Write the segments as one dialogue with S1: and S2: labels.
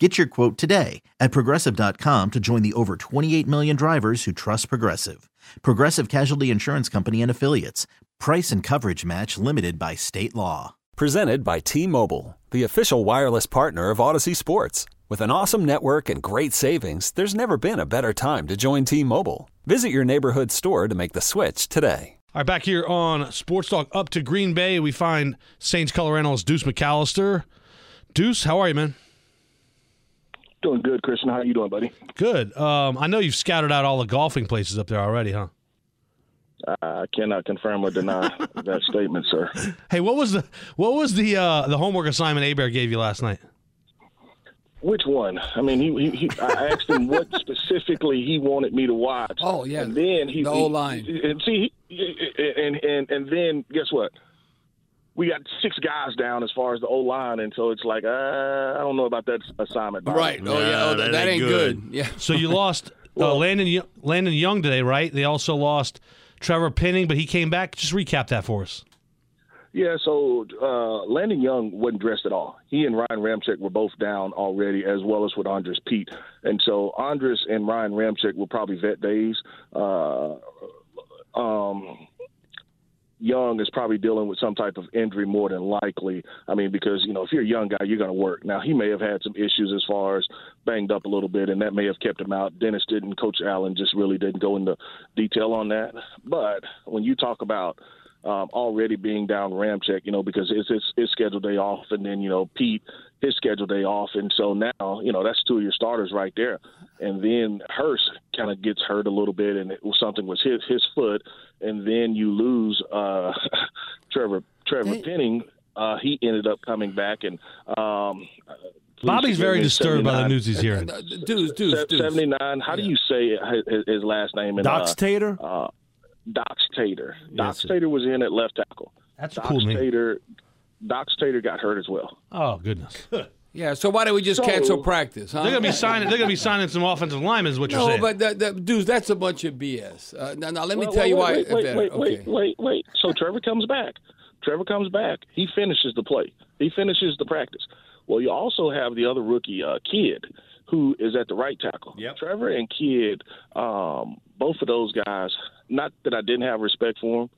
S1: Get your quote today at progressive.com to join the over 28 million drivers who trust Progressive. Progressive Casualty Insurance Company and Affiliates. Price and coverage match limited by state law.
S2: Presented by T Mobile, the official wireless partner of Audacy Sports. With an awesome network and great savings, there's never been a better time to join T Mobile. Visit your neighborhood store to make the switch today.
S3: All right, back here on Sports Talk up to Green Bay, we find Saints color analyst Deuce McAllister. Deuce, how are you, man?
S4: Doing good, Christian. How are you doing, buddy?
S3: Good. Um, I know you've scouted out all the golfing places up there already, huh?
S4: I cannot confirm or deny that statement, sir.
S3: Hey, what was the what was the uh, the homework assignment Hebert gave you last night?
S4: Which one? I mean, he, he, he I asked him what specifically he wanted me to watch.
S5: Oh yeah,
S4: and then he
S5: the whole line.
S4: And see, and and and then guess what? We got six guys down as far as the O line, and so it's like uh, I don't know about that assignment. Bob.
S5: Right? Oh yeah, oh, that, that, ain't good. good. Yeah.
S3: So you lost uh, Landon Landon Young today, right? They also lost Trevor Penning, but he came back. Just recap that for us.
S4: Yeah, so uh, Landon Young wasn't dressed at all. He and Ryan Ramczyk were both down already, as well as with Andrus Peat. And so Andrus and Ryan Ramczyk were probably vet days. Uh, um, Young is probably dealing with some type of injury more than likely. I mean, because, you know, if you're a young guy, you're going to work. Now, he may have had some issues as far as banged up a little bit, and that may have kept him out. Dennis didn't, Coach Allen just really didn't go into detail on that. But when you talk about um, already being down Ramczyk, you know, because it's his, his scheduled day off, and then, you know, Peat his scheduled day off. And so now, you know, that's two of your starters right there. And then Hurst kind of gets hurt a little bit, and it was something was his his foot and then you lose uh, Trevor Trevor Penning. Uh, he ended up coming back, and um,
S3: Bobby's very disturbed by the news he's hearing.
S4: Seventy nine. How yeah. do you say his, his last name?
S6: Dox uh, Tater.
S4: Uh, Dox Tater. Dox Tater was in at left tackle.
S3: That's
S4: Dox
S3: cool name.
S4: Tater. Dox Tater got hurt as well.
S3: Oh goodness.
S5: Yeah, so why don't we just so, cancel practice? Huh?
S3: They're gonna be signing. They're gonna be signing some offensive linemen. Is what you're saying?
S5: No, but the, the, dudes, that's a bunch of BS. Uh, now, now, let me
S4: well,
S5: tell
S4: well,
S5: you why.
S4: Wait, wait, wait,
S5: okay.
S4: wait, wait, wait. So Trevor comes back. Trevor comes back. He finishes the play. He finishes the practice. Well, you also have the other rookie, uh, Kidd, who is at the right tackle.
S6: Yep.
S4: Trevor and Kidd, um, both of those guys. Not that I didn't have respect for them.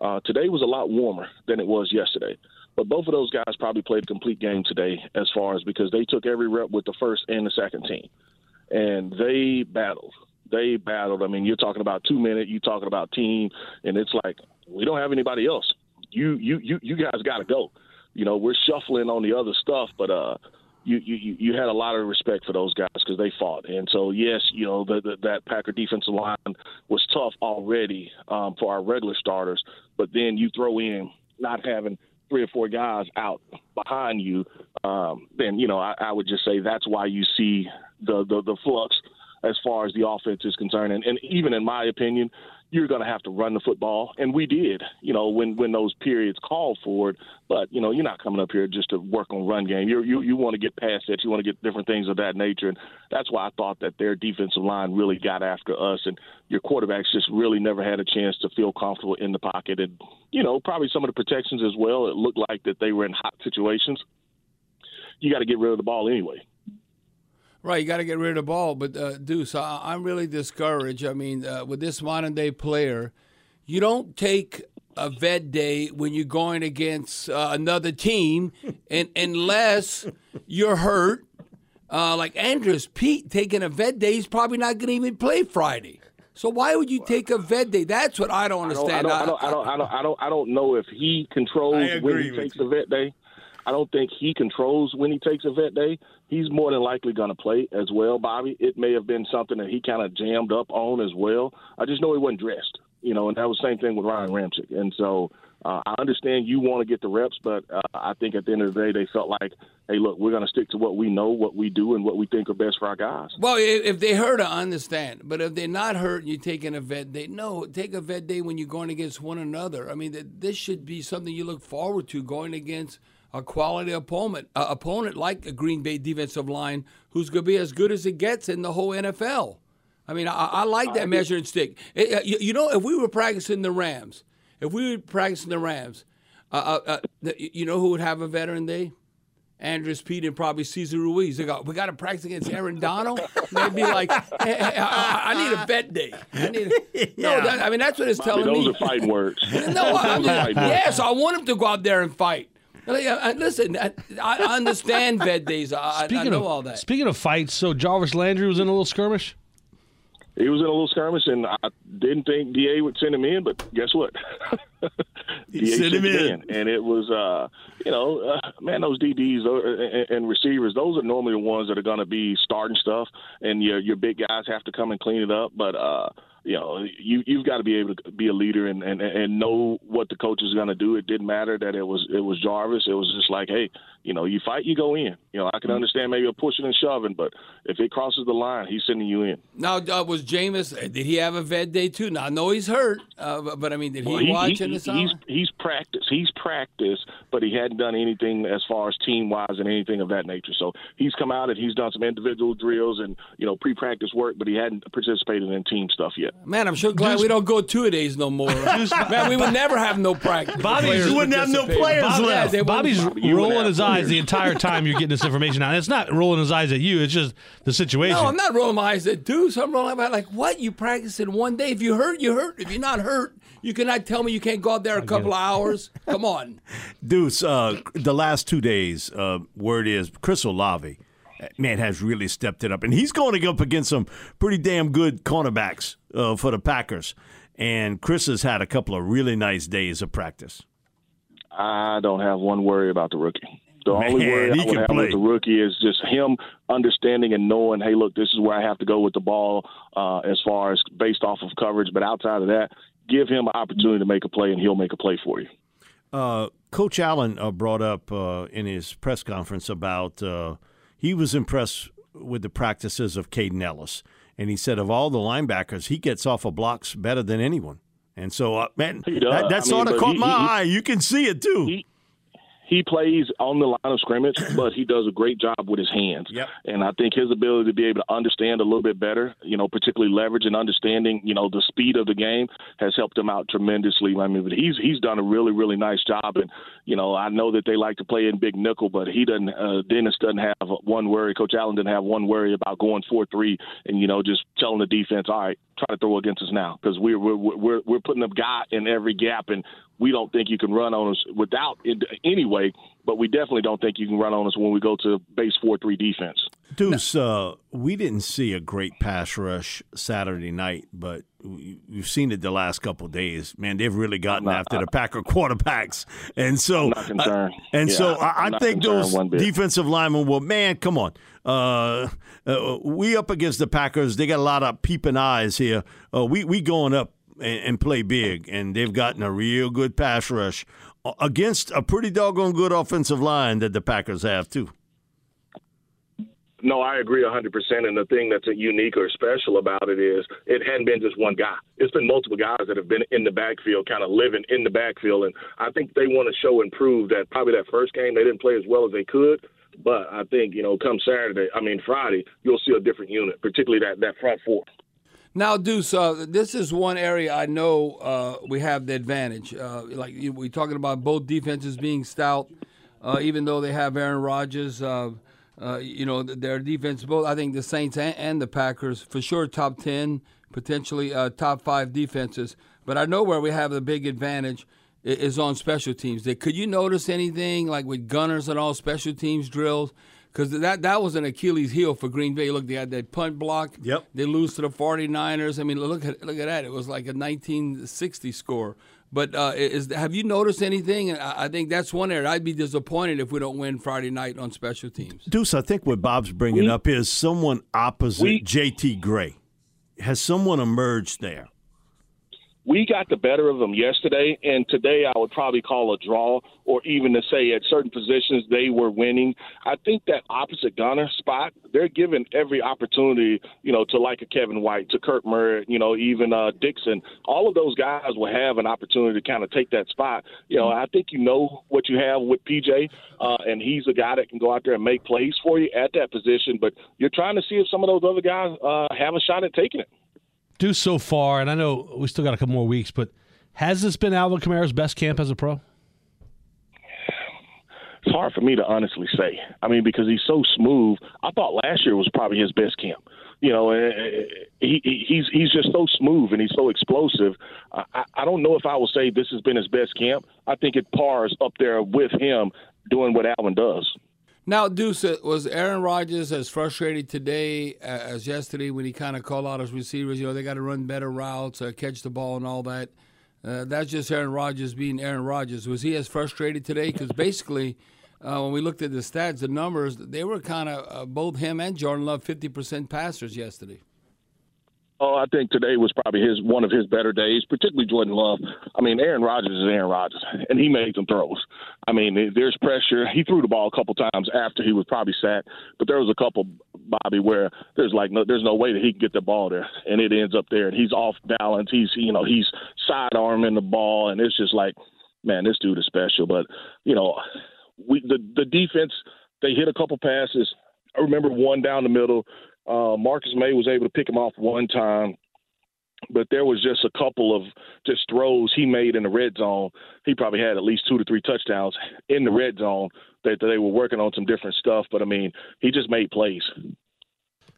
S4: Uh, today was a lot warmer than it was yesterday. But both of those guys probably played a complete game today, as far as because they took every rep with the first and the second team, and they battled. They battled. I mean, you're talking about two minute, you're talking about team, and it's like we don't have anybody else. You you you you guys got to go. You know, we're shuffling on the other stuff, but uh, you you you had a lot of respect for those guys because they fought, and so yes, you know the, the, that Packer defensive line was tough already um, for our regular starters, but then you throw in not having three or four guys out behind you, um, then you know I, I would just say that's why you see the, the the flux as far as the offense is concerned. And, and even in my opinion, you're going to have to run the football, and we did. You know, when when those periods called for it. But you know, you're not coming up here just to work on run game. You're, you you want to get past that. You want to get different things of that nature, and that's why I thought that their defensive line really got after us, and your quarterbacks just really never had a chance to feel comfortable in the pocket, and you know, probably some of the protections as well. It looked like that they were in hot situations. You got to get rid of the ball anyway.
S5: Right, you got to get rid of the ball. But uh, Deuce, I, am really discouraged. I mean, uh, with this modern day player, you don't take a vet day when you're going against uh, another team, and unless you're hurt. Uh, like Andrus Peat taking a vet day, he's probably not going to even play Friday. So why would you take a vet day? That's what I don't understand.
S4: I don't, I don't, I don't, I don't, I don't, I don't know if he controls when he takes you. a vet day. I don't think he controls when he takes a vet day. He's more than likely going to play as well, Bobby. It may have been something that he kind of jammed up on as well. I just know he wasn't dressed, you know, and that was the same thing with Ryan Ramczyk. And so Uh, I understand you want to get the reps, but uh, I think at the end of the day, they felt like, hey, look, we're going to stick to what we know, what we do, and what we think are best for our guys.
S5: Well, if they hurt, I understand. But if they're not hurt and you're taking a vet day, no, take a vet day when you're going against one another. I mean, this should be something you look forward to going against a quality opponent, uh, opponent like a Green Bay defensive line, who's going to be as good as it gets in the whole NFL. I mean, I, I like that measuring stick. It, uh, you, you know, if we were practicing the Rams if we were practicing the Rams, uh, uh, uh, you know who would have a veteran day? Andrus Peat and probably Cesar Ruiz. They go, we got to practice against Aaron Donald. They'd be like, hey, hey, I, I, need a vet day. I need a, no, that, I mean that's what it's
S4: Bobby,
S5: telling
S4: those
S5: me.
S4: Those are fighting words.
S5: no, I, just, yes, I want him to go out there and fight. Listen, I, I understand vet days. I, I know
S3: of,
S5: all that.
S3: Speaking of fights, so Jarvis Landry was in a little skirmish.
S4: He was in a little skirmish, and I didn't think Da would send him in, but guess what?
S6: he sent him in.
S4: in. and it was, uh, you know, uh, man, those DBs and, and receivers, those are normally the ones that are going to be starting stuff, and your your big guys have to come and clean it up. But uh, you know, you you've got to be able to be a leader and and, and know what the coach is going to do. It didn't matter that it was it was Jarvis. It was just like, hey, you know, you fight, you go in. You know, I can mm-hmm. understand maybe a pushing and shoving, but if it crosses the line, he's sending you in.
S5: Now, uh, was Jameis? Did he have a vet day too? Now, I know he's hurt, uh, but, but, I mean, did he, well, he watch he, in the summer?
S4: He's he's practiced. He's practiced, but he hadn't done anything as far as team wise and anything of that nature. So he's come out and he's done some individual drills and you know pre practice work, but he hadn't participated in team stuff yet.
S5: Man, I'm sure glad we don't go two days no more. Man, we would never have no practice.
S6: Bobby, you wouldn't have no players Bobby, left.
S3: Yeah, Bobby's rolling his eyes the entire time you're getting this information out. It's not rolling his eyes at you. It's just the situation.
S5: No, I'm not rolling my eyes at Deuce. I'm rolling my eyes like, what? You practice in one day. If you hurt, you hurt. If you're not hurt, you cannot tell me you can't go out there a couple of hours. Come on.
S6: Deuce, uh, the last two days, uh, word is Chris Olave man has really stepped it up, and he's going to go up against some pretty damn good cornerbacks uh, for the Packers. And Chris has had a couple of really nice days of practice.
S4: I don't have one worry about the rookie. The Man, only worry I would have play. with the rookie is just him understanding and knowing, hey, look, this is where I have to go with the ball uh, as far as based off of coverage. But outside of that, give him an opportunity to make a play, and he'll make a play for you.
S6: Uh, Coach Allen uh, brought up uh, in his press conference about uh, he was impressed with the practices of Kaden Elliss. And he said, of all the linebackers, he gets off of blocks better than anyone. And so, uh, man, that, that I sort mean, of caught he, my he, eye. You can see it too.
S4: He, he plays on the line of scrimmage, but he does a great job with his hands.
S6: Yep.
S4: And I think his ability to be able to understand a little bit better, you know, particularly leverage and understanding, you know, the speed of the game has helped him out tremendously. I mean, but he's he's done a really really nice job. And you know, I know that they like to play in big nickel, but he doesn't. Uh, Dennis doesn't have one worry. Coach Allen didn't have one worry about going four three and you know just telling the defense, all right, try to throw against us now because we're we're we're we're putting a guy in every gap and we don't think you can run on us without it anyway, but we definitely don't think you can run on us when we go to base 4 3 defense.
S6: Deuce, uh, we didn't see a great pass rush Saturday night, but we've seen it the last couple days. Man, they've really gotten not, after the Packer quarterbacks, and so
S4: uh,
S6: and
S4: yeah,
S6: so I, I think those defensive linemen. Well, man, come on, uh, uh, we up against the Packers. They got a lot of peeping eyes here. Uh, we we going up and, and play big, and they've gotten a real good pass rush against a pretty doggone good offensive line that the Packers have too.
S4: No, I agree 100%. And the thing that's unique or special about it is it hadn't been just one guy. It's been multiple guys that have been in the backfield, kind of living in the backfield. And I think they want to show and prove that probably that first game they didn't play as well as they could. But I think, you know, come Saturday, I mean, Friday, you'll see a different unit, particularly that, that front four.
S5: Now, Deuce, uh, this is one area I know uh, we have the advantage. Uh, like we're talking about both defenses being stout, uh, even though they have Aaron Rodgers. Uh, uh, you know their defense, both I think the Saints and, and, the Packers for sure top ten, potentially top five defenses. But I know where we have the big advantage is on special teams. Could you notice anything like with gunners and all special teams drills? because that that was an Achilles heel for Green Bay. Look, they had that punt block.
S6: Yep.
S5: They lose to the 49ers. I mean, look at look at that. It was like a 1960 score. But uh, is have you noticed anything? I, I think that's one area I'd be disappointed if we don't win Friday night on special teams.
S6: Deuce, I think what Bob's bringing we, up is someone opposite we, JT Gray. Has someone emerged there?
S4: We got the better of them yesterday, and today I would probably call a draw, or even to say at certain positions they were winning. I think that opposite gunner spot, they're given every opportunity, you know, to like a Kevin White, to Kirk Murray, you know, even uh, Dixon. All of those guys will have an opportunity to kind of take that spot. You know, I think you know what you have with PJ, uh, and he's a guy that can go out there and make plays for you at that position. But you're trying to see if some of those other guys uh, have a shot at taking it
S3: do so far, and I know we still got a couple more weeks, but has this been Alvin Kamara's best camp as a pro?
S4: It's hard for me to honestly say. I mean, because he's so smooth. I thought last year was probably his best camp. You know, eh, eh, he, he's he's just so smooth and he's so explosive. I, I don't know if I will say this has been his best camp. I think it pars up there with him doing what Alvin does.
S5: Now, Deuce, uh, was Aaron Rodgers as frustrated today uh, as yesterday when he kind of called out his receivers? You know, they got to run better routes, uh, catch the ball, and all that. Uh, that's just Aaron Rodgers being Aaron Rodgers. Was he as frustrated today? Because basically, uh, when we looked at the stats, the numbers, they were kind of uh, both him and Jordan Love 50% passers yesterday.
S4: Oh, I think today was probably his one of his better days, particularly Jordan Love. I mean, Aaron Rodgers is Aaron Rodgers, and he made some throws. I mean, there's pressure. He threw the ball a couple times after he was probably sacked, but there was a couple, Bobby, where there's like no, there's no way that he can get the ball there, and it ends up there, and he's off balance. He's you know he's side arming the ball, and it's just like, man, this dude is special. But you know, we the the defense they hit a couple passes. I remember one down the middle uh, Marcus Maye was able to pick him off one time, but there was just a couple of just throws he made in the red zone. He probably had at least two to three touchdowns in the red zone that they were working on some different stuff. But I mean, he just made plays.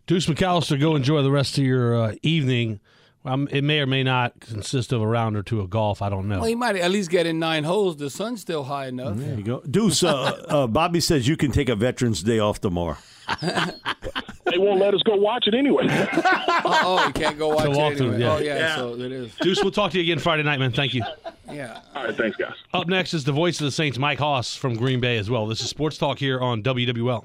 S3: Deuce McAllister, go enjoy the rest of your uh, evening. Um, it may or may not consist of a round or two of golf. I don't know.
S5: Well, he might at least get in nine holes. The sun's still high enough.
S6: There you go. Deuce, uh, uh, Bobby says you can take a Veterans Day off tomorrow.
S4: they won't let us go watch it anyway.
S5: oh, you can't go watch so it anyway. Yeah. Oh, yeah, yeah, so it is.
S3: Deuce, we'll talk to you again Friday night, man. Thank you.
S5: Yeah.
S4: All right, thanks, guys.
S3: Up next is the voice of the Saints, Mike Hoss from Green Bay as well. This is Sports Talk here on WWL.